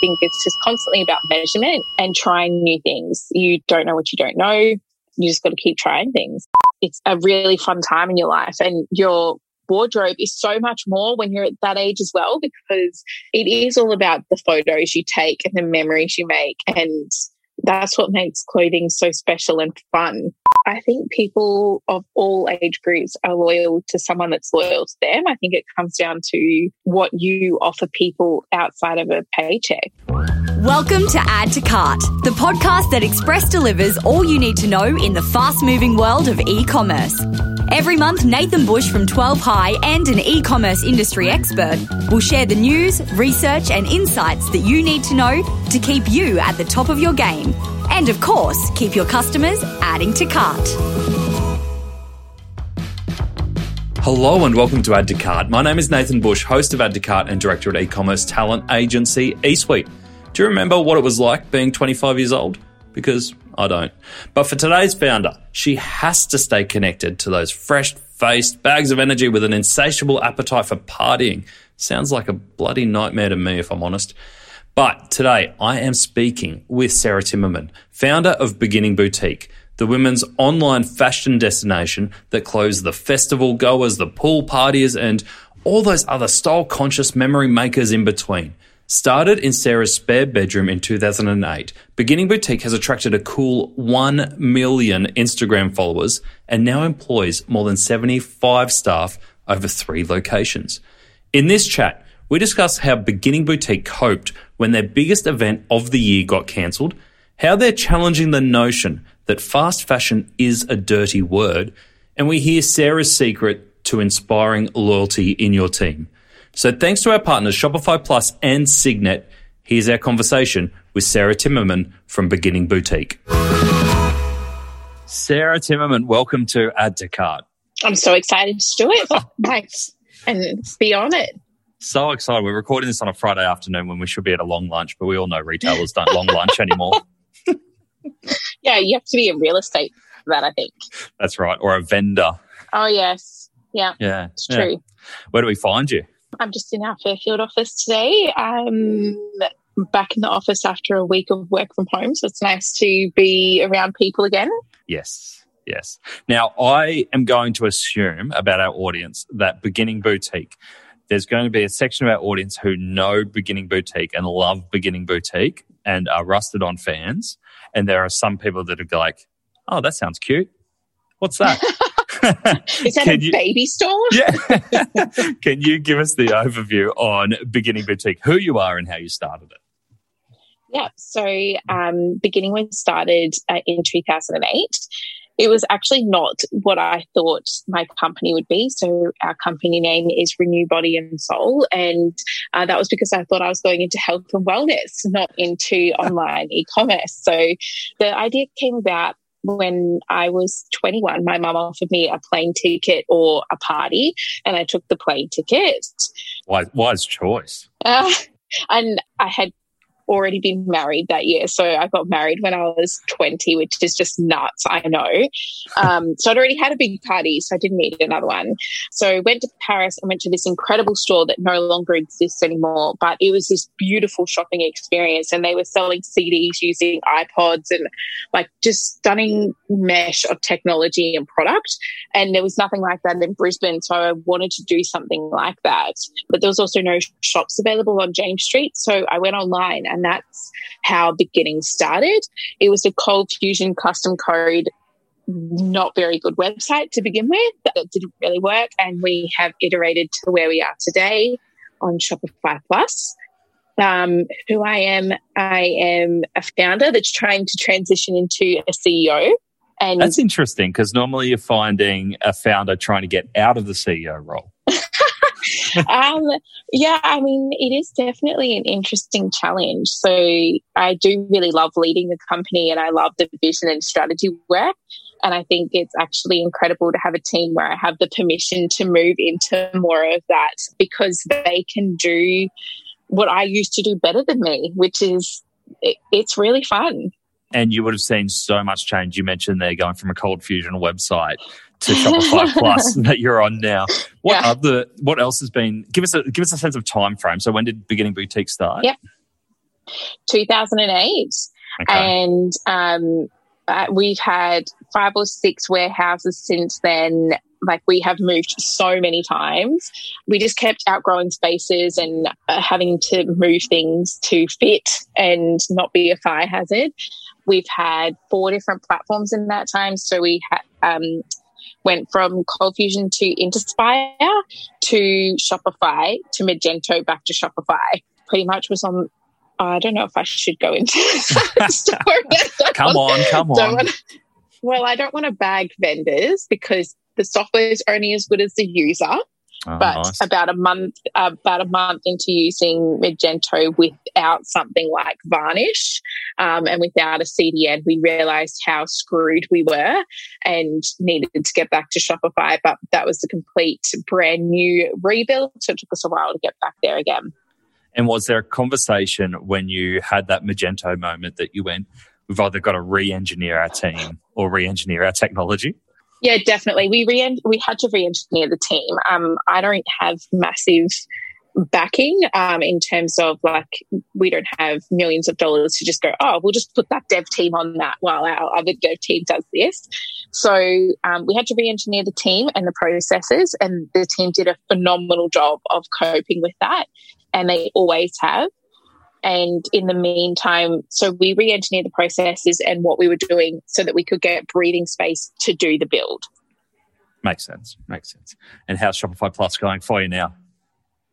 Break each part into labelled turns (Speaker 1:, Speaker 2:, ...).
Speaker 1: think it's just constantly about measurement and trying new things. You don't know what you don't know. You just got to keep trying things. It's a really fun time in your life and your wardrobe is so much more when you're at that age as well, because it is all about the photos you take and the memories you make. And that's what makes clothing so special and fun. I think people of all age groups are loyal to someone that's loyal to them. I think it comes down to what you offer people outside of a paycheck.
Speaker 2: Welcome to Add to Cart, the podcast that Express delivers all you need to know in the fast moving world of e commerce. Every month, Nathan Bush from 12 High and an e commerce industry expert will share the news, research, and insights that you need to know to keep you at the top of your game. And of course, keep your customers adding to cart.
Speaker 3: Hello and welcome to Add to Cart. My name is Nathan Bush, host of Add to Cart and director at e-commerce talent agency eSuite. Do you remember what it was like being 25 years old? Because I don't. But for today's founder, she has to stay connected to those fresh faced bags of energy with an insatiable appetite for partying. Sounds like a bloody nightmare to me, if I'm honest. But today I am speaking with Sarah Timmerman, founder of Beginning Boutique, the women's online fashion destination that clothes the festival goers, the pool partiers, and all those other style conscious memory makers in between. Started in Sarah's spare bedroom in 2008, Beginning Boutique has attracted a cool 1 million Instagram followers and now employs more than 75 staff over three locations. In this chat, we discuss how Beginning Boutique coped when their biggest event of the year got cancelled, how they're challenging the notion that fast fashion is a dirty word, and we hear Sarah's secret to inspiring loyalty in your team. So thanks to our partners Shopify Plus and Signet, here's our conversation with Sarah Timmerman from Beginning Boutique. Sarah Timmerman, welcome to Add to Cart.
Speaker 1: I'm so excited to do it. Nice. And be on it.
Speaker 3: So excited. We're recording this on a Friday afternoon when we should be at a long lunch, but we all know retailers don't long lunch anymore.
Speaker 1: Yeah, you have to be in real estate for that, I think.
Speaker 3: That's right. Or a vendor.
Speaker 1: Oh, yes. Yeah,
Speaker 3: Yeah.
Speaker 1: it's
Speaker 3: yeah.
Speaker 1: true.
Speaker 3: Where do we find you?
Speaker 1: I'm just in our Fairfield office today. I'm back in the office after a week of work from home. So it's nice to be around people again.
Speaker 3: Yes. Yes. Now, I am going to assume about our audience that Beginning Boutique, there's going to be a section of our audience who know Beginning Boutique and love Beginning Boutique and are rusted on fans. And there are some people that are like, oh, that sounds cute. What's that?
Speaker 1: Is that a
Speaker 3: you-
Speaker 1: baby store?
Speaker 3: yeah. Can you give us the overview on Beginning Boutique, who you are and how you started it?
Speaker 1: Yeah. So, um, beginning when started uh, in 2008, it was actually not what I thought my company would be. So, our company name is Renew Body and Soul. And uh, that was because I thought I was going into health and wellness, not into online e commerce. So, the idea came about when I was 21. My mum offered me a plane ticket or a party, and I took the plane ticket.
Speaker 3: Wise, wise choice.
Speaker 1: Uh, and I had already been married that year. So I got married when I was 20, which is just nuts, I know. Um, so I'd already had a big party, so I didn't need another one. So I went to Paris and went to this incredible store that no longer exists anymore, but it was this beautiful shopping experience. And they were selling CDs using iPods and like just stunning mesh of technology and product. And there was nothing like that in Brisbane. So I wanted to do something like that. But there was also no shops available on James Street. So I went online and that's how beginning started. It was a cold fusion custom code, not very good website to begin with. That didn't really work. And we have iterated to where we are today on Shopify Plus. Um, who I am, I am a founder that's trying to transition into a CEO. And
Speaker 3: That's interesting because normally you're finding a founder trying to get out of the CEO role.
Speaker 1: um, yeah, I mean, it is definitely an interesting challenge. So I do really love leading the company and I love the vision and strategy work. And I think it's actually incredible to have a team where I have the permission to move into more of that because they can do what I used to do better than me, which is it, it's really fun.
Speaker 3: And you would have seen so much change. You mentioned there going from a cold fusion website to Shopify Plus that you're on now. What
Speaker 1: Yeah.
Speaker 3: other what else has been give us a give us a sense of time frame. So when did beginning boutique start?
Speaker 1: Yeah. 2008.
Speaker 3: Okay.
Speaker 1: And um, uh, we've had five or six warehouses since then. Like we have moved so many times. We just kept outgrowing spaces and uh, having to move things to fit and not be a fire hazard. We've had four different platforms in that time. So we ha- um, went from Cold Fusion to Interspire to Shopify to Magento back to Shopify. Pretty much was on. I don't know if I should go into story.
Speaker 3: come on, come on.
Speaker 1: wanna- well, I don't want to bag vendors because the software is only as good as the user.
Speaker 3: Oh,
Speaker 1: But
Speaker 3: nice.
Speaker 1: about a month, about a month into using Magento without something like Varnish um, and without a CDN, we realized how screwed we were and needed to get back to Shopify. But that was a complete brand new rebuild, so it took us a while to get back there again.
Speaker 3: And was there a conversation when you had that Magento moment that you went, we've either got to re-engineer our team or re-engineer our technology?
Speaker 1: Yeah, definitely. We re- we had to re-engineer the team. Um, I don't have massive backing um, in terms of like we don't have millions of dollars to just go. Oh, we'll just put that dev team on that while our other dev team does this. So um, we had to re-engineer the team and the processes, and the team did a phenomenal job of coping with that, and they always have. And in the meantime, so we re engineered the processes and what we were doing so that we could get breathing space to do the build.
Speaker 3: Makes sense. Makes sense. And how's Shopify Plus going for you now?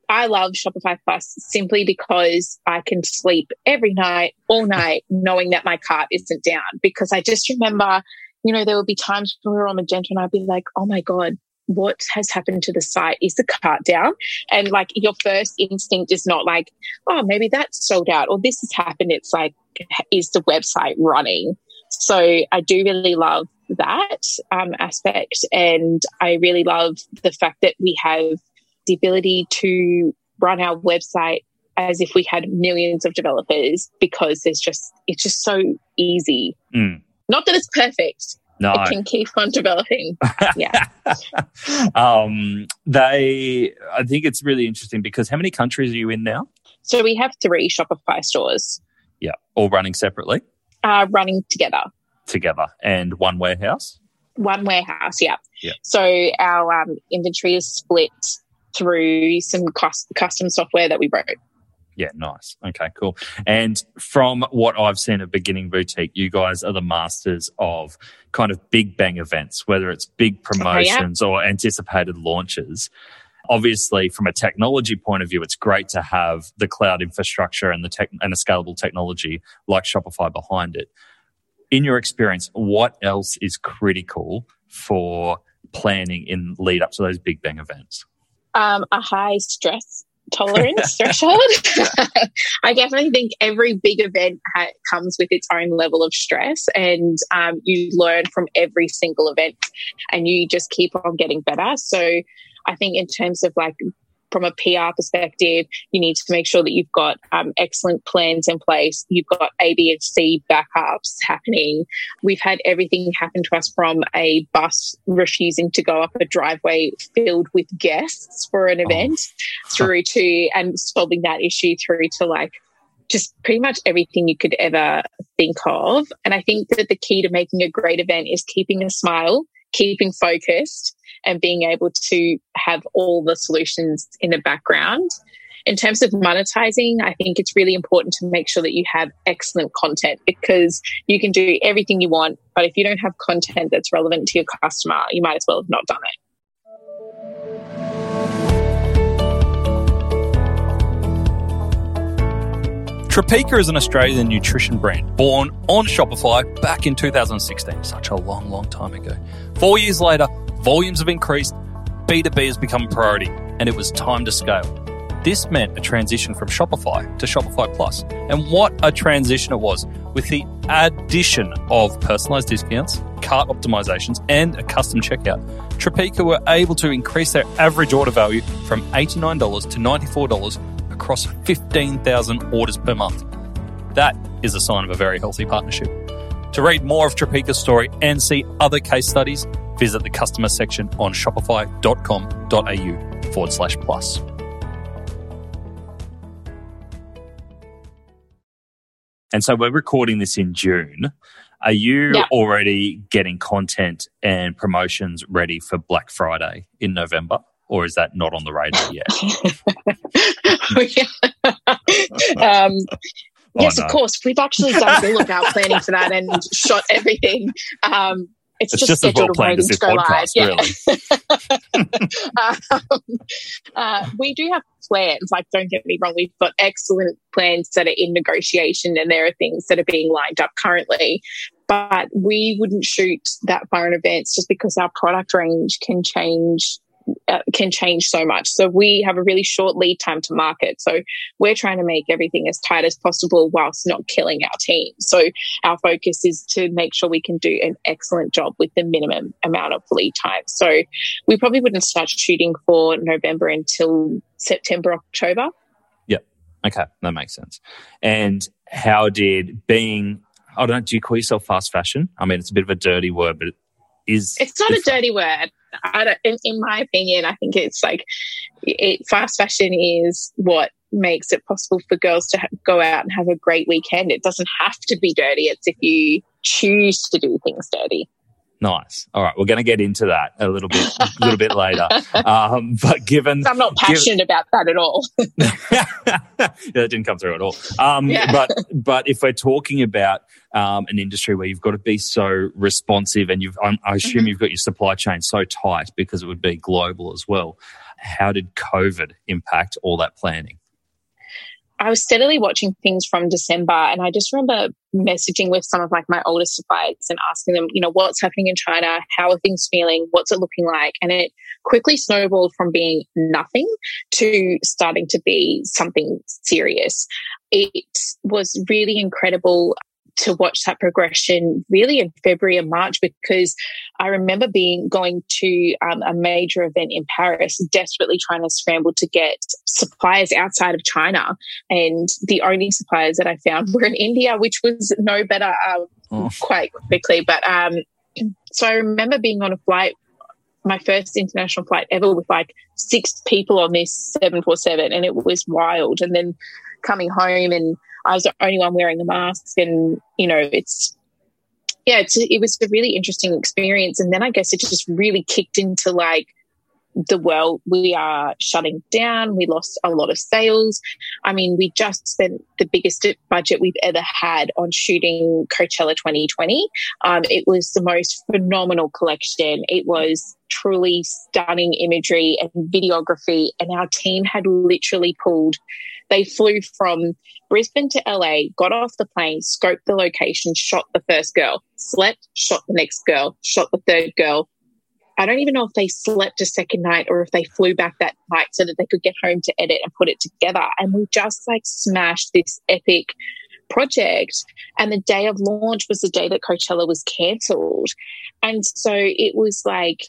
Speaker 1: I love Shopify Plus simply because I can sleep every night, all night, knowing that my cart isn't down. Because I just remember, you know, there would be times when we were on Magento and I'd be like, oh my God, what has happened to the site? Is the cart down? And like your first instinct is not like, oh, maybe that's sold out or this has happened. It's like, is the website running? So I do really love that um, aspect. And I really love the fact that we have the ability to run our website as if we had millions of developers because there's just, it's just so easy.
Speaker 3: Mm.
Speaker 1: Not that it's perfect.
Speaker 3: No.
Speaker 1: It can keep on developing. Yeah.
Speaker 3: um, they, I think it's really interesting because how many countries are you in now?
Speaker 1: So we have three Shopify stores
Speaker 3: Yeah, all running separately
Speaker 1: uh, running together.
Speaker 3: together and one warehouse.
Speaker 1: One warehouse, yeah.
Speaker 3: Yeah.
Speaker 1: So our um, inventory is split through some cus- custom software that we wrote.
Speaker 3: Yeah, nice. Okay, cool. And from what I've seen at Beginning Boutique, you guys are the masters of kind of big bang events, whether it's big promotions or anticipated launches. Obviously, from a technology point of view, it's great to have the cloud infrastructure and the tech and a scalable technology like Shopify behind it. In your experience, what else is critical for planning in lead up to those big bang events?
Speaker 1: Um, a high stress tolerance threshold. I definitely think every big event ha- comes with its own level of stress, and um, you learn from every single event, and you just keep on getting better. So, I think in terms of like from a PR perspective, you need to make sure that you've got um, excellent plans in place. You've got A, B, and C backups happening. We've had everything happen to us from a bus refusing to go up a driveway filled with guests for an event through to and solving that issue through to like just pretty much everything you could ever think of. And I think that the key to making a great event is keeping a smile, keeping focused, and being able to have all the solutions in the background. In terms of monetizing, I think it's really important to make sure that you have excellent content because you can do everything you want, but if you don't have content that's relevant to your customer, you might as well have not done it.
Speaker 3: Tropeaka is an Australian nutrition brand born on Shopify back in 2016, such a long, long time ago. Four years later, volumes have increased, B2B has become a priority, and it was time to scale. This meant a transition from Shopify to Shopify Plus. And what a transition it was with the addition of personalized discounts, cart optimizations, and a custom checkout. Tropeaka were able to increase their average order value from $89 to $94 across 15,000 orders per month. That is a sign of a very healthy partnership. To read more of Tropeaka's story and see other case studies, visit the customer section on shopify.com.au forward slash plus. And so we're recording this in June. Are you
Speaker 1: Yeah.
Speaker 3: already getting content and promotions ready for Black Friday in November? Or is that not on the radar yet?
Speaker 1: um, yes,
Speaker 3: no.
Speaker 1: of course. We've actually done all of our planning for that and shot everything. Um, it's,
Speaker 3: It's
Speaker 1: just,
Speaker 3: just
Speaker 1: scheduled waiting to go
Speaker 3: podcast,
Speaker 1: live.
Speaker 3: really.
Speaker 1: um, uh, we do have plans. Like, don't get me wrong, we've got excellent plans that are in negotiation, and there are things that are being lined up currently. But we wouldn't shoot that far in advance just because our product range can change. Uh, can change so much. So we have a really short lead time to market. So we're trying to make everything as tight as possible whilst not killing our team. So our focus is to make sure we can do an excellent job with the minimum amount of lead time. So we probably wouldn't start shooting for November until September, October. Yep.
Speaker 3: Okay, that makes sense. And how did being, I don't know, do you call yourself fast fashion? I mean, it's a bit of a dirty word, but is.
Speaker 1: It's not a dirty word. In, in my opinion, I think it's like it, fast fashion is what makes it possible for girls to ha- go out and have a great weekend. It doesn't have to be dirty. It's if you choose to do things dirty.
Speaker 3: Nice. All right, we're going to get into that a little bit, a little bit later. Um, but given
Speaker 1: I'm not passionate about that at all.
Speaker 3: yeah, that didn't come through at all. Um,
Speaker 1: Yeah.
Speaker 3: But but if we're talking about um, an industry where you've got to be so responsive, and you've I'm, I assume
Speaker 1: Mhm.
Speaker 3: you've got your supply chain so tight because it would be global as well. How did COVID impact all that planning?
Speaker 1: I was steadily watching things from December and I just remember messaging with some of like my older suppliers and asking them, you know, what's happening in China? How are things feeling? What's it looking like? And it quickly snowballed from being nothing to starting to be something serious. It was really incredible to watch that progression really in February and March because I remember being going to um, a major event in Paris, desperately trying to scramble to get suppliers outside of China. And the only suppliers that I found were in India, which was no better um,
Speaker 3: Oh.
Speaker 1: quite quickly. But um, so I remember being on a flight, my first international flight ever, with like six people on this 747, and it was wild. And then coming home, and I was the only one wearing a mask, and you know, it's yeah, it's, it was a really interesting experience. And then I guess it just really kicked into like the world. We are shutting down. We lost a lot of sales. I mean, we just spent the biggest budget we've ever had on shooting Coachella 2020. Um, it was the most phenomenal collection. It was truly stunning imagery and videography. And our team had literally pulled, they flew from Brisbane to LA, got off the plane, scoped the location, shot the first girl, slept, shot the next girl, shot the third girl. I don't even know if they slept a second night or if they flew back that night so that they could get home to edit and put it together. And we just like smashed this epic project. And the day of launch was the day that Coachella was cancelled. And so it was like,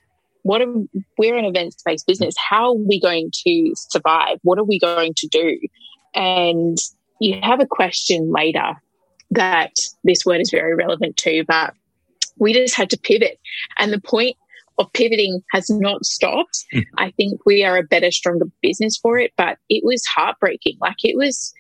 Speaker 1: what are, we're an events based business. How are we going to survive? What are we going to do? And you have a question later that this word is very relevant to, but we just had to pivot. And the point of pivoting has not stopped.
Speaker 3: Mm.
Speaker 1: I think we are a better, stronger business for it, but it was heartbreaking. Like it was,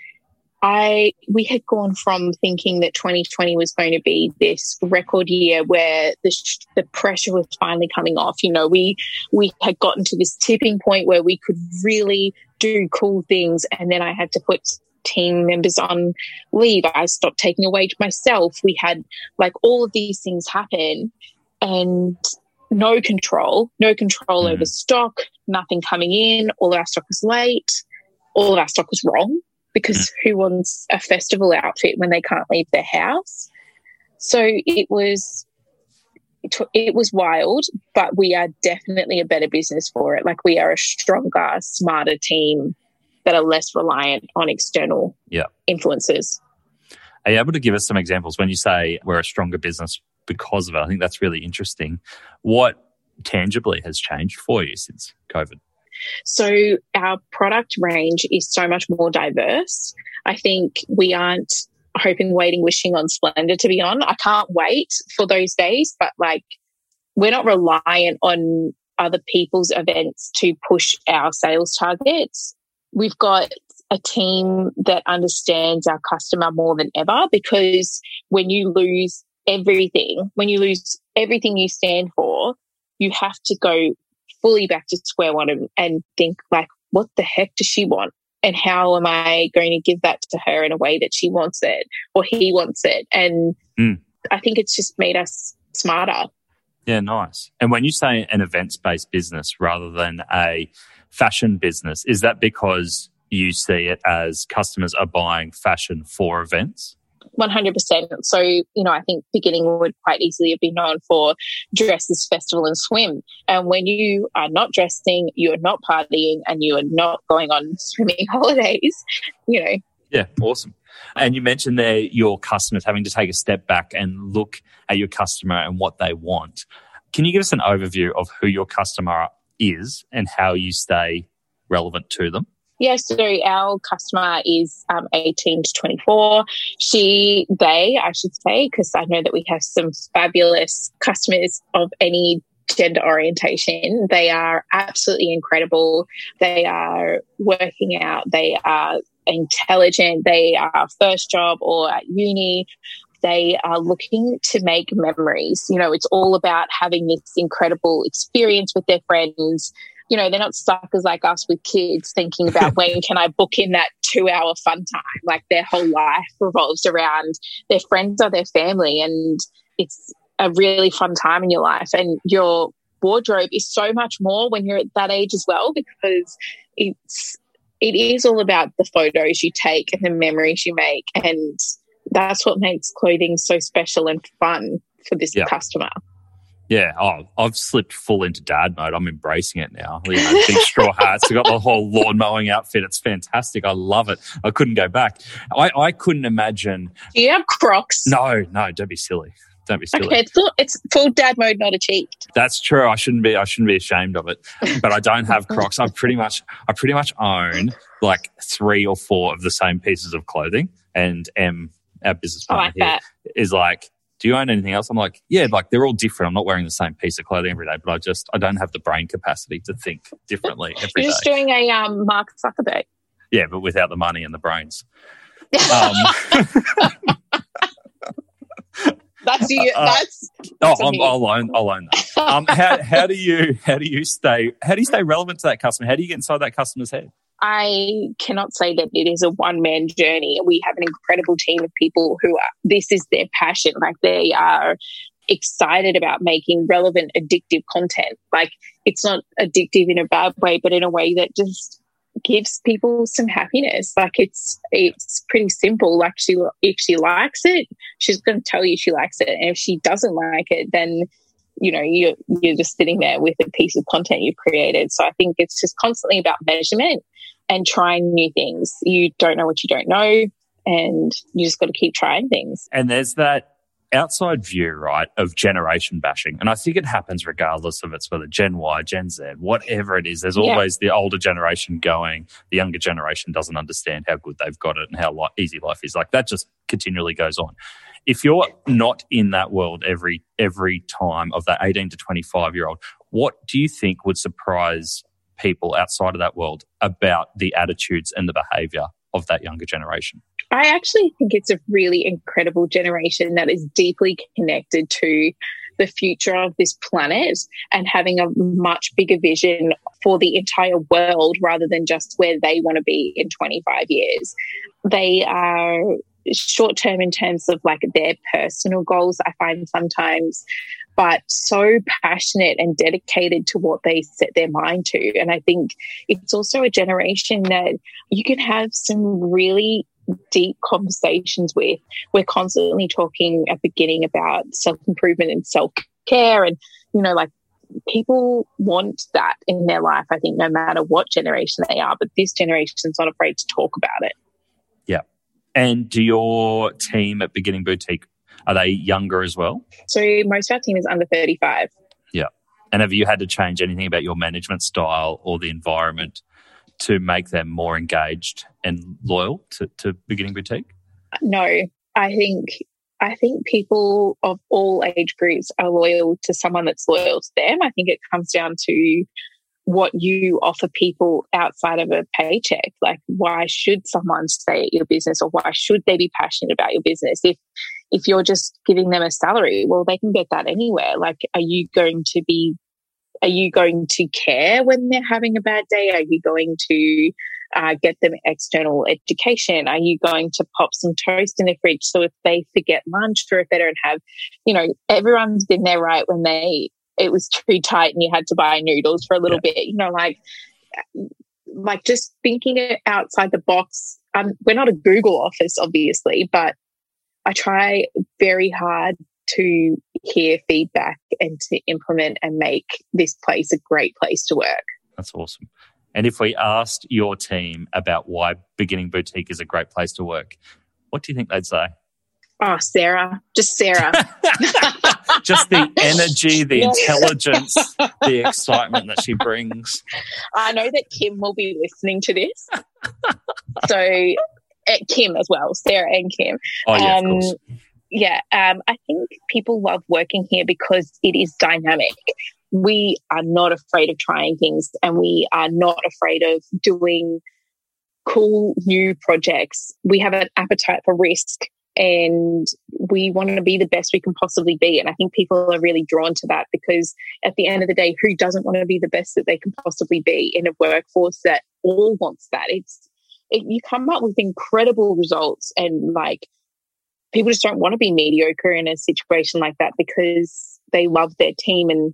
Speaker 1: I, we had gone from thinking that 2020 was going to be this record year where the, sh- the pressure was finally coming off. You know, we, we had gotten to this tipping point where we could really do cool things. And then I had to put team members on leave. I stopped taking a wage myself. We had like all of these things happen and no control, no control
Speaker 3: Mm.
Speaker 1: over stock, nothing coming in. All of our stock was late. All of our stock was wrong because mm. who wants a festival outfit when they can't leave their house? So it was, it, it was wild, but we are definitely a better business for it. Like we are a stronger, smarter team that are less reliant on external
Speaker 3: Yeah.
Speaker 1: influences.
Speaker 3: Are you able to give us some examples when you say we're a stronger business because of it? I think that's really interesting. What tangibly has changed for you since COVID?
Speaker 1: So our product range is so much more diverse. I think we aren't hoping, waiting, wishing on Splendour to be on. I can't wait for those days, but like we're not reliant on other people's events to push our sales targets. We've got a team that understands our customer more than ever because when you lose everything, when you lose everything you stand for, you have to go fully back to square one and, and think like, what the heck does she want? And how am I going to give that to her in a way that she wants it or he wants it? And
Speaker 3: Mm.
Speaker 1: I think it's just made us smarter.
Speaker 3: Yeah, nice. And when you say an events based business rather than a fashion business, is that because you see it as customers are buying fashion for events?
Speaker 1: 100%. So, you know, I think beginning would quite easily have been known for dresses, festival, and swim. And when you are not dressing, you're not partying, and you are not going on swimming holidays, you know,
Speaker 3: Yeah, awesome. And you mentioned there your customers having to take a step back and look at your customer and what they want. Can you give us an overview of who your customer is and how you stay relevant to them?
Speaker 1: Yeah, so our customer is um, 18 to 24. She, they, I should say, because I know that we have some fabulous customers of any gender orientation. They are absolutely incredible. They are working out. They are intelligent. They are first job or at uni. They are looking to make memories. You know, it's all about having this incredible experience with their friends. You know, they're not suckers like us with kids thinking about when can I book in that two hour fun time. Like their whole life revolves around their friends or their family. And it's a really fun time in your life. And your wardrobe is so much more when you're at that age as well, because it's, it is all about the photos you take and the memories you make. And that's what makes clothing so special and fun for this
Speaker 3: Yeah.
Speaker 1: customer.
Speaker 3: Yeah, oh, I've slipped full into dad mode. I'm embracing it now. You know, big straw hats. I've got the whole lawn mowing outfit. It's fantastic. I love it. I couldn't go back. I, I couldn't imagine.
Speaker 1: Do you have Crocs?
Speaker 3: No, no, don't be silly. Don't be silly.
Speaker 1: Okay, it's full, it's full dad mode, not achieved.
Speaker 3: That's true. I shouldn't be. I shouldn't be ashamed of it. But I don't have Crocs. I pretty much. I pretty much own like three or four of the same pieces of clothing. And M, our business partner
Speaker 1: like
Speaker 3: here,
Speaker 1: that.
Speaker 3: is like, "Do you own anything else?" I'm like, "Yeah." Like they're all different. I'm not wearing the same piece of clothing every day, but I just I don't have the brain capacity to think differently every
Speaker 1: You're
Speaker 3: day.
Speaker 1: just doing a um, Mark Zuckerberg.
Speaker 3: Yeah, but without the money and the brains. Um,
Speaker 1: That's you.
Speaker 3: Uh,
Speaker 1: That's
Speaker 3: oh,
Speaker 1: That's
Speaker 3: I'm,
Speaker 1: me.
Speaker 3: I'll own. I'll own that. Um, how, how do you how do you stay how do you stay relevant to that customer? How do you get inside that customer's head?
Speaker 1: I cannot say that it is a one man journey. We have an incredible team of people who are, this is their passion. Like they are excited about making relevant, addictive content. Like it's not addictive in a bad way, but in a way that just gives people some happiness. Like it's, it's pretty simple. Like she, if she likes it, she's going to tell you she likes it. And if she doesn't like it, then you know you're you're just sitting there with a piece of content you've created so i think it's just constantly about measurement and trying new things you don't know what you don't know and you just got to keep trying things
Speaker 3: And there's that outside view, right, of generation bashing. And I think it happens regardless of it's whether Gen Y, Gen Z, whatever it is. There's
Speaker 1: Yeah.
Speaker 3: always the older generation going, the younger generation doesn't understand how good they've got it and how li- easy life is. Like that just continually goes on. If you're not in that world every every time of that 18 to 25 year old, what do you think would surprise people outside of that world about the attitudes and the behavior of that younger generation?
Speaker 1: i actually think it's a really incredible generation that is deeply connected to the future of this planet and having a much bigger vision for the entire world rather than just where they want to be in 25 years they are short term in terms of like their personal goals, I find sometimes, but so passionate and dedicated to what they set their mind to. And I think it's also a generation that you can have some really deep conversations with. We're constantly talking at the beginning about self improvement and self care and, you know, like people want that in their life, I think, no matter what generation they are. But this generation's not afraid to talk about it.
Speaker 3: And do your team at Beginning Boutique are they younger as well?
Speaker 1: So most of our team is under 35.
Speaker 3: Yeah, And have you had to change anything about your management style or the environment to make them more engaged and loyal to, to Beginning Boutique?
Speaker 1: Uh, no, I think I think people of all age groups are loyal to someone that's loyal to them. I think it comes down to what you offer people outside of a paycheck. Like, why should someone stay at your business or why should they be passionate about your business? If, if you're just giving them a salary, well, they can get that anywhere. Like, are you going to be, are you going to care when they're having a bad day? Are you going to uh, get them external education? Are you going to pop some toast in the fridge so if they forget lunch or if they don't have, you know, everyone's been there right when they it was too tight and you had to buy noodles for a little yeah. bit. You know, like like just thinking it outside the box. Um, we're not a Google office, obviously, but I try very hard to hear feedback and to implement and make this place a great place to work.
Speaker 3: That's awesome. And if we asked your team about why Beginning Boutique is a great place to work, what do you think they'd say?
Speaker 1: Oh, Sarah, just Sarah.
Speaker 3: just the energy, the intelligence, the excitement that she brings.
Speaker 1: I know that Kim will be listening to this. So, uh, Kim as well, Sarah and Kim.
Speaker 3: Oh, yeah, um,
Speaker 1: Yeah, um, I think people love working here because it is dynamic. We are not afraid of trying things and we are not afraid of doing cool new projects. We have an appetite for risk and we want to be the best we can possibly be. And I think people are really drawn to that because at the end of the day, who doesn't want to be the best that they can possibly be in a workforce that all wants that? It's, it, you come up with incredible results and like people just don't want to be mediocre in a situation like that because they love their team and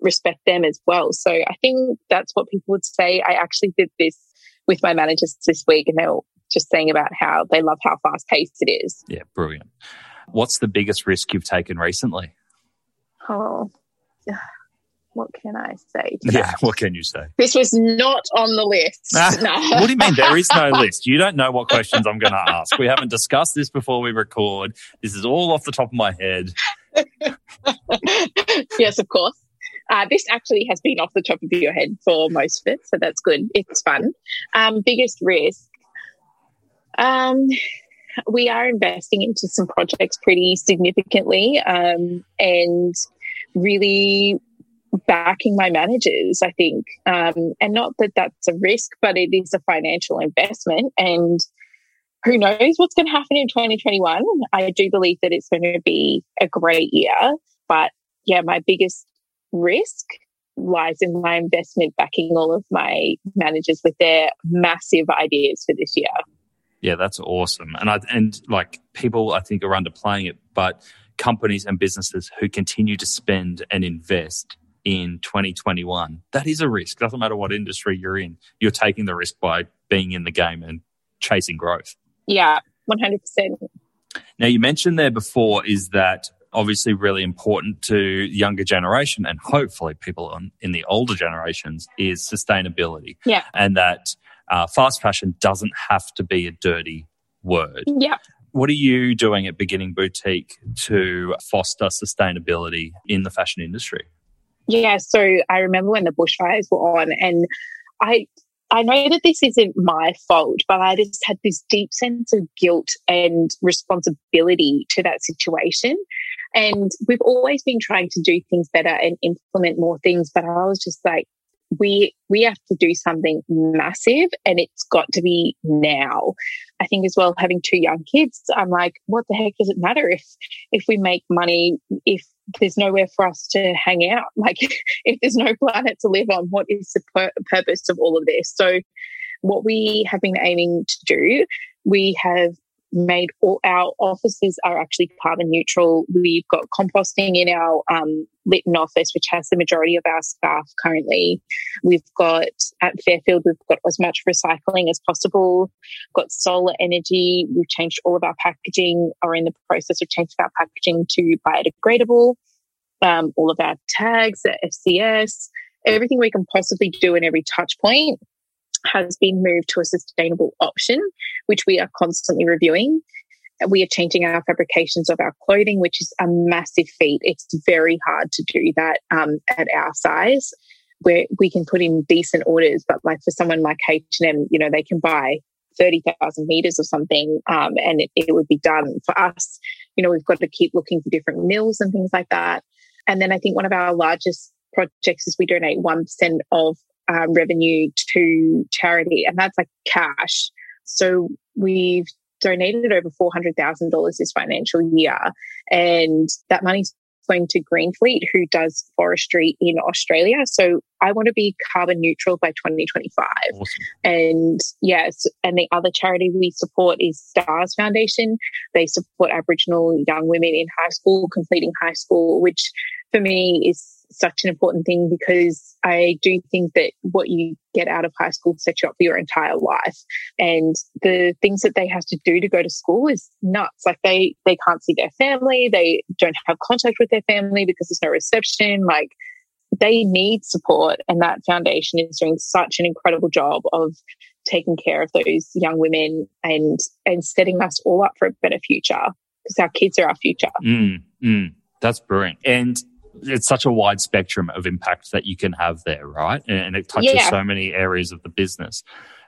Speaker 1: respect them as well. So I think that's what people would say. I actually did this with my managers this week and they were just saying about how they love how fast paced it is.
Speaker 3: Yeah, brilliant. What's the biggest risk you've taken recently?
Speaker 1: Oh, what can I say?
Speaker 3: yeah,
Speaker 1: that?
Speaker 3: what can you say?
Speaker 1: This was not on the list.
Speaker 3: Ah, no. what do you mean? There is no list. You don't know what questions I'm going to ask. We haven't discussed this before we record. This is all off the top of my head.
Speaker 1: yes, of course. Uh, this actually has been off the top of your head for most of it, so that's good. It's fun. Um, biggest risk. Um, we are investing into some projects pretty significantly um, and really backing my managers, I think. Um, and not that that's a risk, but it is a financial investment. And who knows what's going to happen in 2021? I do believe that it's going to be a great year. But yeah, my biggest risk lies in my investment backing all of my managers with their massive ideas for this year.
Speaker 3: Yeah, that's awesome. And I and like people I think are underplaying it, but companies and businesses who continue to spend and invest in 2021, that is a risk. Doesn't matter what industry you're in. You're taking the risk by being in the game and chasing growth.
Speaker 1: Yeah, 100%.
Speaker 3: Now you mentioned there before is that obviously really important to younger generation and hopefully people on, in the older generations is sustainability.
Speaker 1: Yeah.
Speaker 3: And that uh, fast fashion doesn't have to be a dirty word.
Speaker 1: Yeah.
Speaker 3: What are you doing at Beginning Boutique to foster sustainability in the fashion industry?
Speaker 1: Yeah, so I remember when the bushfires were on, and I I know that this isn't my fault, but I just had this deep sense of guilt and responsibility to that situation. And we've always been trying to do things better and implement more things, but I was just like, we we have to do something massive and it's got to be now. I think as well having two young kids i'm like what the heck does it matter if if we make money if there's nowhere for us to hang out? Like if there's no planet to live on what is the pur- purpose of all of this? So what we have been aiming to do we have made all our offices are actually carbon neutral. We've got composting in our um, Lytton office, which has the majority of our staff currently. We've got at Fairfield, we've got as much recycling as possible. We've got solar energy. We've changed all of our packaging, are in the process of changing our packaging to biodegradable. Um, all of our tags, the FCS, everything we can possibly do in every touch point has been moved to a sustainable option, which we are constantly reviewing. We are changing our fabrications of our clothing, which is a massive feat. It's very hard to do that um, at our size, where we can put in decent orders. But like for someone like H and M, you know, they can buy thirty thousand meters or something, um, and it, it would be done. For us, you know, we've got to keep looking for different mills and things like that. And then I think one of our largest projects is we donate one percent of um, revenue to charity, and that's like cash. So we've donated over $400,000 this financial year, and that money's going to Greenfleet, who does forestry in Australia. So I want to be carbon neutral by 2025. Awesome. And yes, and the other charity we support is Stars Foundation. They support Aboriginal young women in high school, completing high school, which for me is such an important thing because I do think that what you get out of high school sets you up for your entire life. And the things that they have to do to go to school is nuts. Like they, they can't see their family. They don't have contact with their family because there's no reception. Like they need support. And that foundation is doing such an incredible job of taking care of those young women and, and setting us all up for a better future because our kids are our future.
Speaker 3: Mm, mm, that's brilliant. And it's such a wide spectrum of impact that you can have there, right? And it touches yeah. so many areas of the business.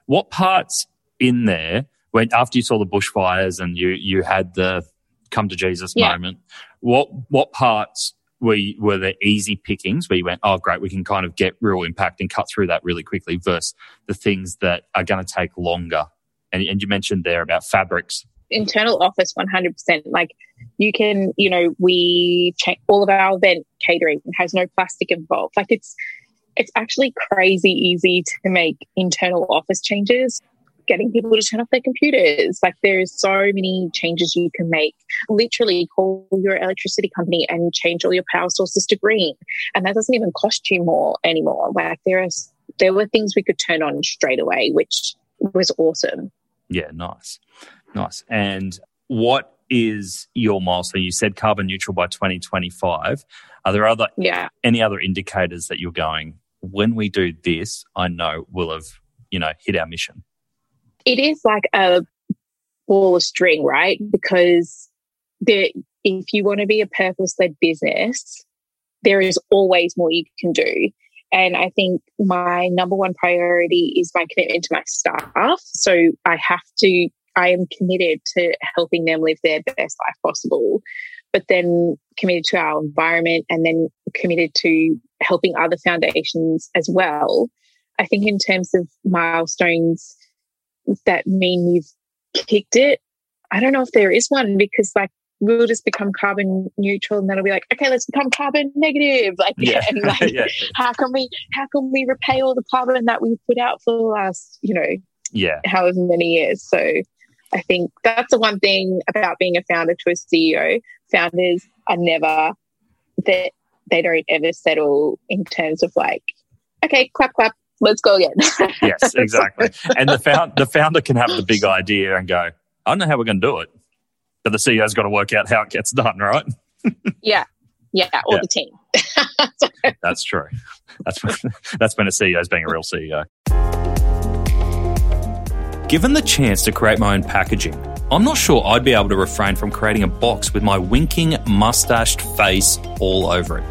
Speaker 3: What parts in there, when after you saw the bushfires and you you had the come to Jesus yeah. moment, what what parts were were the easy pickings where you went, oh great, we can kind of get real impact and cut through that really quickly, versus the things that are going to take longer. And, and you mentioned there about fabrics
Speaker 1: internal office 100% like you can you know we check all of our event catering has no plastic involved. Like it's it's actually crazy easy to make internal office changes getting people to turn off their computers. Like there's so many changes you can make. Literally call your electricity company and change all your power sources to green and that doesn't even cost you more anymore. Like there is there were things we could turn on straight away which was awesome.
Speaker 3: Yeah nice Nice. And what is your milestone? You said carbon neutral by 2025. Are there other
Speaker 1: yeah.
Speaker 3: any other indicators that you're going, when we do this, I know we'll have, you know, hit our mission?
Speaker 1: It is like a ball of string, right? Because there, if you want to be a purpose led business, there is always more you can do. And I think my number one priority is my commitment to my staff. So I have to I am committed to helping them live their best life possible, but then committed to our environment and then committed to helping other foundations as well. I think in terms of milestones that mean we've kicked it, I don't know if there is one because like we'll just become carbon neutral and then it'll be like, okay, let's become carbon negative. Like, yeah. and like yeah. how can we how can we repay all the carbon that we've put out for the last, you know,
Speaker 3: yeah,
Speaker 1: however many years. So I think that's the one thing about being a founder to a CEO. Founders are never that they don't ever settle in terms of like, okay, clap, clap, let's go again.
Speaker 3: yes, exactly. and the found, the founder can have the big idea and go, I don't know how we're going to do it, but the CEO's got to work out how it gets done, right?
Speaker 1: yeah, yeah, or yeah. the team.
Speaker 3: that's true. That's when, that's when a CEO is being a real CEO. Given the chance to create my own packaging, I'm not sure I'd be able to refrain from creating a box with my winking, mustached face all over it.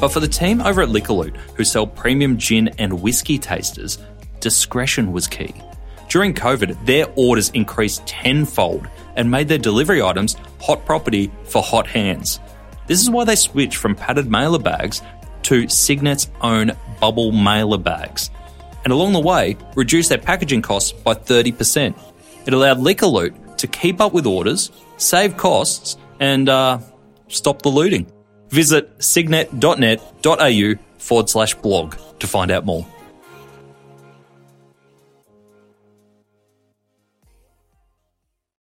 Speaker 3: But for the team over at Liquorloot, who sell premium gin and whiskey tasters, discretion was key. During COVID, their orders increased tenfold and made their delivery items hot property for hot hands. This is why they switched from padded mailer bags to Signet's own bubble mailer bags and along the way, reduced their packaging costs by 30%. It allowed Liquorloot to keep up with orders, save costs, and uh, stop the looting. Visit signet.net.au forward slash blog to find out more.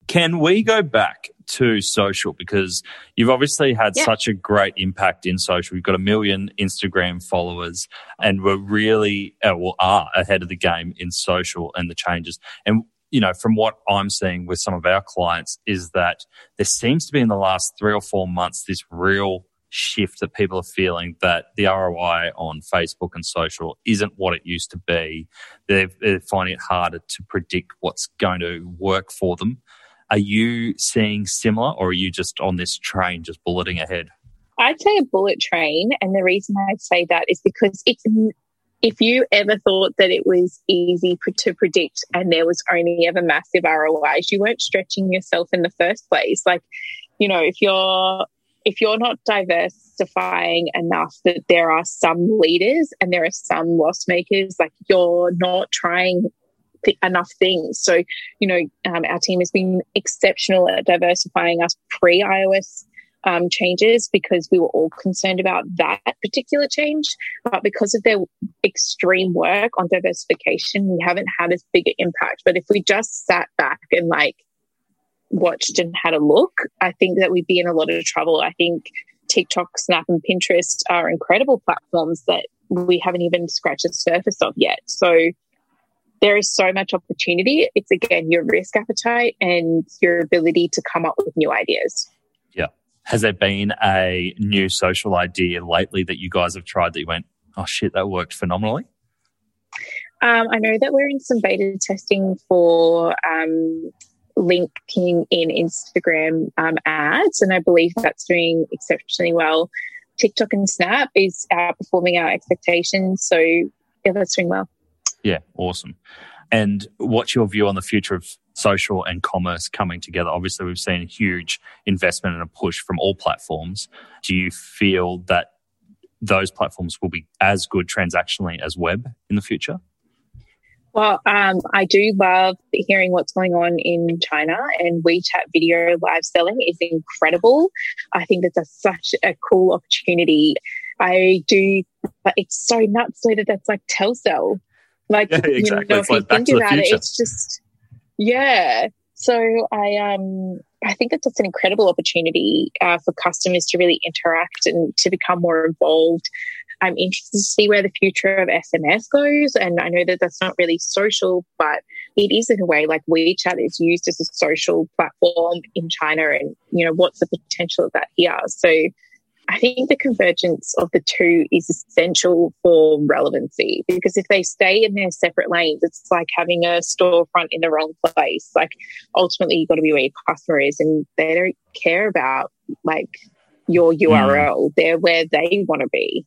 Speaker 3: Can we go back to social because you've obviously had yeah. such a great impact in social. You've got a million Instagram followers and we're really, uh, well, are ahead of the game in social and the changes. And you know, from what I'm seeing with some of our clients is that there seems to be in the last three or four months this real shift that people are feeling that the ROI on Facebook and social isn't what it used to be. They're, they're finding it harder to predict what's going to work for them. Are you seeing similar or are you just on this train just bulleting ahead?
Speaker 1: I'd say a bullet train. And the reason I'd say that is because it's, if you ever thought that it was easy to predict and there was only ever massive ROIs, you weren't stretching yourself in the first place. Like, you know, if you're, if you're not diversifying enough that there are some leaders and there are some loss makers. Like you're not trying th- enough things. So, you know, um, our team has been exceptional at diversifying us pre iOS um, changes because we were all concerned about that particular change. But because of their extreme work on diversification, we haven't had as big an impact. But if we just sat back and like watched and had a look, I think that we'd be in a lot of trouble. I think TikTok, Snap, and Pinterest are incredible platforms that we haven't even scratched the surface of yet. So there is so much opportunity. It's again your risk appetite and your ability to come up with new ideas.
Speaker 3: Yeah. Has there been a new social idea lately that you guys have tried that you went, oh shit, that worked phenomenally?
Speaker 1: Um, I know that we're in some beta testing for um, linking in Instagram um, ads, and I believe that's doing exceptionally well. TikTok and Snap is outperforming our expectations, so yeah, that's doing well.
Speaker 3: Yeah, awesome. And what's your view on the future of social and commerce coming together? Obviously, we've seen a huge investment and a push from all platforms. Do you feel that those platforms will be as good transactionally as web in the future?
Speaker 1: Well, um, I do love hearing what's going on in China, and WeChat video live selling is incredible. I think that's a, such a cool opportunity. I do, but it's so nuts though that that's like Telcel. Like, yeah, exactly. you know, it's if like you think about it, it's just, yeah. So I, um, I think it's just an incredible opportunity uh, for customers to really interact and to become more involved. I'm interested to see where the future of SMS goes. And I know that that's not really social, but it is in a way like WeChat is used as a social platform in China. And, you know, what's the potential of that here? So I think the convergence of the two is essential for relevancy because if they stay in their separate lanes, it's like having a storefront in the wrong place. Like ultimately, you've got to be where your customer is, and they don't care about like your URL. Mm. They're where they want to be.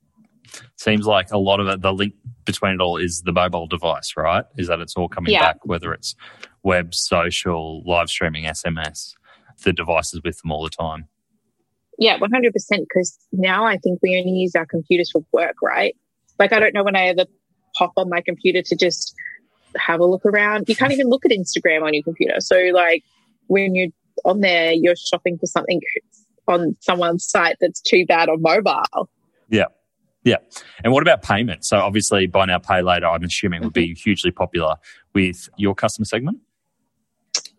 Speaker 3: Seems like a lot of it, the link between it all is the mobile device, right? Is that it's all coming yeah. back, whether it's web, social, live streaming, SMS, the devices with them all the time.
Speaker 1: Yeah, 100%. Because now I think we only use our computers for work, right? Like, I don't know when I ever pop on my computer to just have a look around. You can't even look at Instagram on your computer. So, like, when you're on there, you're shopping for something on someone's site that's too bad on mobile.
Speaker 3: Yeah. Yeah. And what about payment? So, obviously, buy now, pay later, I'm assuming would be mm-hmm. hugely popular with your customer segment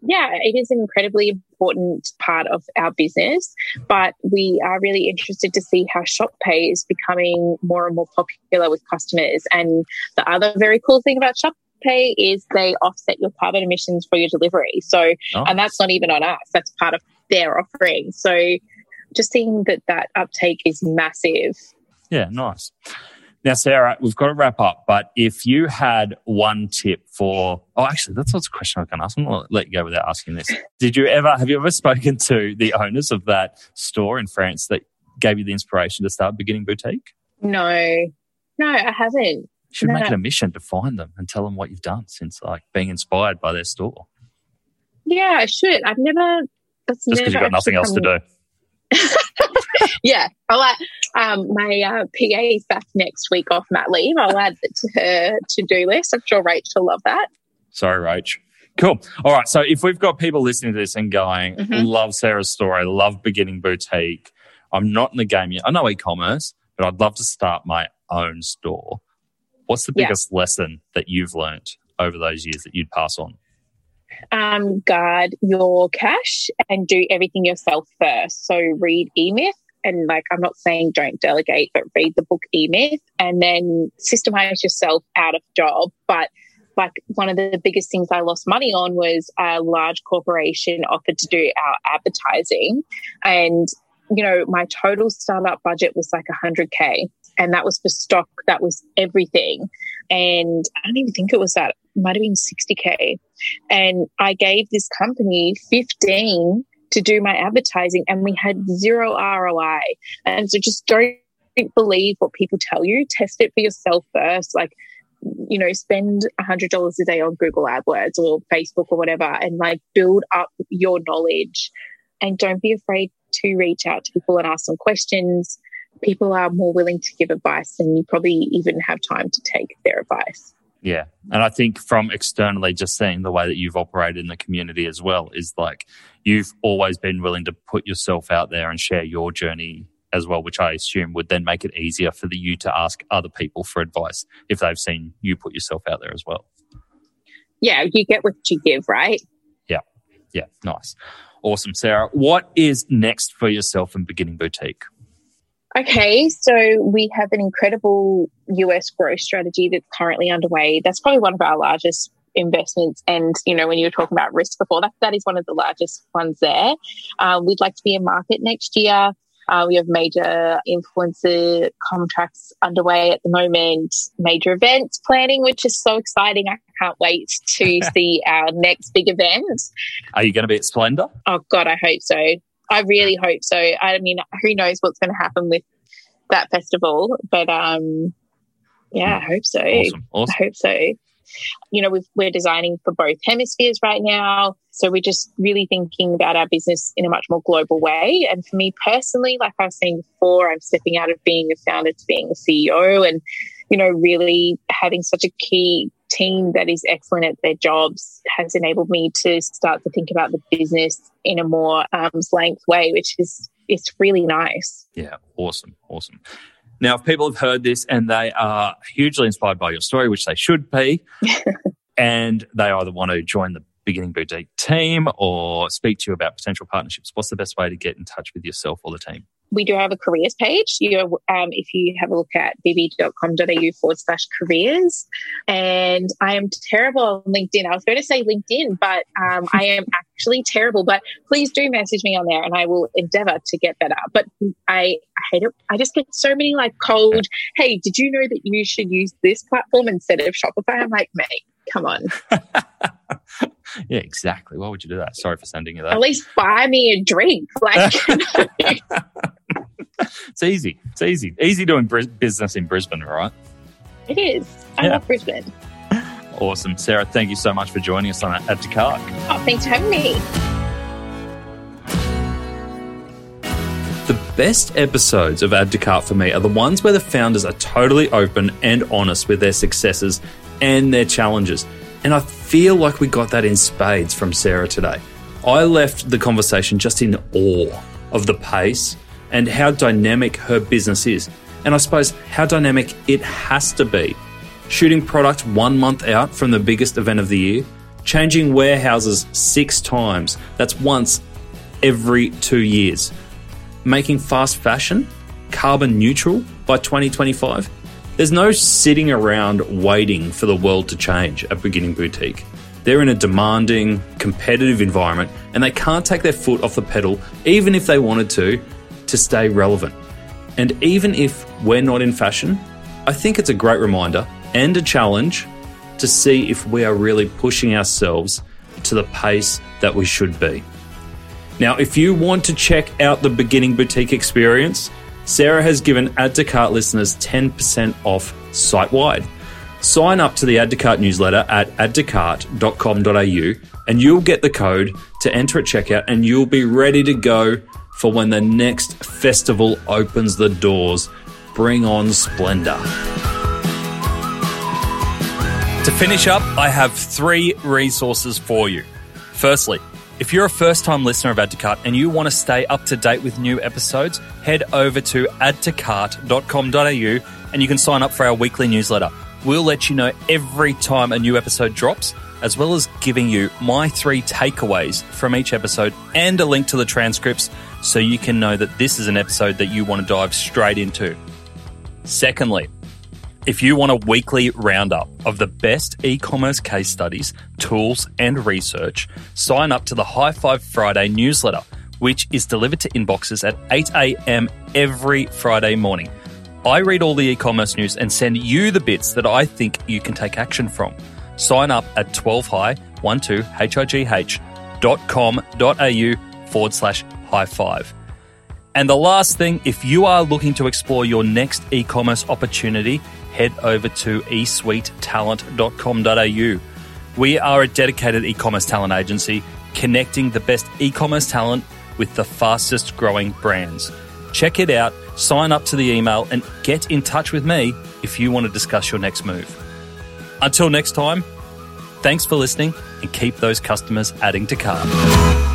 Speaker 1: yeah, it is an incredibly important part of our business, but we are really interested to see how Shop Pay is becoming more and more popular with customers. And the other very cool thing about Shop Pay is they offset your carbon emissions for your delivery. So, oh. and that's not even on us, that's part of their offering. So, just seeing that that uptake is massive.
Speaker 3: Yeah, nice. Now, Sarah, we've got to wrap up, but if you had one tip for, oh, actually, that's what's a question I can ask. I'm going to let you go without asking this. Did you ever, have you ever spoken to the owners of that store in France that gave you the inspiration to start Beginning Boutique?
Speaker 1: No, no, I haven't.
Speaker 3: You should no. make it a mission to find them and tell them what you've done since like being inspired by their store.
Speaker 1: Yeah, I should. I've never,
Speaker 3: that's Just because you've got nothing else to do.
Speaker 1: yeah, I'll add, um, my uh, PA is back next week off mat leave. I'll add it to her to do list. I'm sure Rachel will love that.
Speaker 3: Sorry, Rach. Cool. All right. So if we've got people listening to this and going, mm-hmm. love Sarah's story, love beginning boutique. I'm not in the game yet. I know e-commerce, but I'd love to start my own store. What's the biggest yeah. lesson that you've learned over those years that you'd pass on?
Speaker 1: Um, guard your cash and do everything yourself first. So read eMyth and like I'm not saying don't delegate, but read the book E Myth and then systemize yourself out of job. But like one of the biggest things I lost money on was a large corporation offered to do our advertising. And, you know, my total startup budget was like 100K. And that was for stock, that was everything. And I don't even think it was that, it might have been 60K. And I gave this company 15 to do my advertising and we had zero ROI. And so just don't believe what people tell you. Test it for yourself first. Like, you know, spend a hundred dollars a day on Google AdWords or Facebook or whatever and like build up your knowledge and don't be afraid to reach out to people and ask them questions. people are more willing to give advice than you probably even have time to take their advice.
Speaker 3: Yeah. And I think from externally, just seeing the way that you've operated in the community as well is like you've always been willing to put yourself out there and share your journey as well, which I assume would then make it easier for the, you to ask other people for advice if they've seen you put yourself out there as well.
Speaker 1: Yeah, you get what you give, right?
Speaker 3: Yeah. Yeah. Nice. Awesome. Sarah, what is next for yourself in Beginning Boutique?
Speaker 1: Okay, so we have an incredible US growth strategy that's currently underway. That's probably one of our largest investments. And, you know, when you were talking about risk before, that, that is one of the largest ones there. Um, we'd like to be in market next year. Uh, we have major influencer contracts underway at the moment, major events planning, which is so exciting. I can't wait to see our next big event.
Speaker 3: Are you going to be at Splendour?
Speaker 1: Oh, God, I hope so. I really hope so. I mean, who knows what's going to happen with that festival, but um, yeah, I hope so.
Speaker 3: Awesome. Awesome.
Speaker 1: I hope so. You know, we are designing for both hemispheres right now. So we're just really thinking about our business in a much more global way. And for me personally, like I was saying before, I'm stepping out of being a founder to being a CEO and, you know, really having such a key team that is excellent at their jobs has enabled me to start to think about the business in a more um, arm's length way, which is it's really nice.
Speaker 3: Yeah, awesome, awesome. Now, if people have heard this and they are hugely inspired by your story, which they should be, and they either want to join the Beginning Boutique team or speak to you about potential partnerships, what's the best way to get in touch with yourself or the team?
Speaker 1: we do have a careers page. You, um, if you have a look at bb.com.au forward slash careers. And I am terrible on LinkedIn. I was going to say LinkedIn, but um, I am actually terrible. But please do message me on there and I will endeavor to get better. But I, I hate it. I just get so many like cold, hey, did you know that you should use this platform instead of Shopify? I'm like, mate, come on.
Speaker 3: yeah, exactly. Why would you do that? Sorry for sending you that.
Speaker 1: At least buy me a drink. Like,
Speaker 3: it's easy. It's easy. Easy doing business in Brisbane, right?
Speaker 1: It is. I yeah. love Brisbane.
Speaker 3: Awesome. Sarah, thank you so much for joining us on Add to Cart.
Speaker 1: Oh, thanks for having me.
Speaker 3: The best episodes of Add to Cart for me are the ones where the founders are totally open and honest with their successes and their challenges. And I feel like we got that in spades from Sarah today. I left the conversation just in awe of the pace and how dynamic her business is. And I suppose how dynamic it has to be. Shooting product one month out from the biggest event of the year, changing warehouses six times, that's once every two years, making fast fashion carbon neutral by 2025. There's no sitting around waiting for the world to change at Beginning Boutique. They're in a demanding, competitive environment and they can't take their foot off the pedal, even if they wanted to, to stay relevant. And even if we're not in fashion, I think it's a great reminder and a challenge to see if we are really pushing ourselves to the pace that we should be. Now, if you want to check out the beginning boutique experience, Sarah has given Add to Cart listeners 10% off site wide. Sign up to the Add to Cart newsletter at addtocart.com.au and you'll get the code to enter at checkout and you'll be ready to go for when the next festival opens the doors. Bring on Splendour. To finish up, I have three resources for you. Firstly, if you're a first time listener of Add to Cart and you want to stay up to date with new episodes, head over to addtocart.com.au and you can sign up for our weekly newsletter. We'll let you know every time a new episode drops, as well as giving you my three takeaways from each episode and a link to the transcripts so you can know that this is an episode that you want to dive straight into. Secondly, if you want a weekly roundup of the best e commerce case studies, tools, and research, sign up to the High Five Friday newsletter, which is delivered to inboxes at 8 a.m. every Friday morning. I read all the e commerce news and send you the bits that I think you can take action from. Sign up at 12high12high.com.au forward slash high five. And the last thing, if you are looking to explore your next e commerce opportunity, head over to esuitetalent.com.au. We are a dedicated e commerce talent agency connecting the best e commerce talent with the fastest growing brands. Check it out, sign up to the email, and get in touch with me if you want to discuss your next move. Until next time, thanks for listening and keep those customers adding to cart.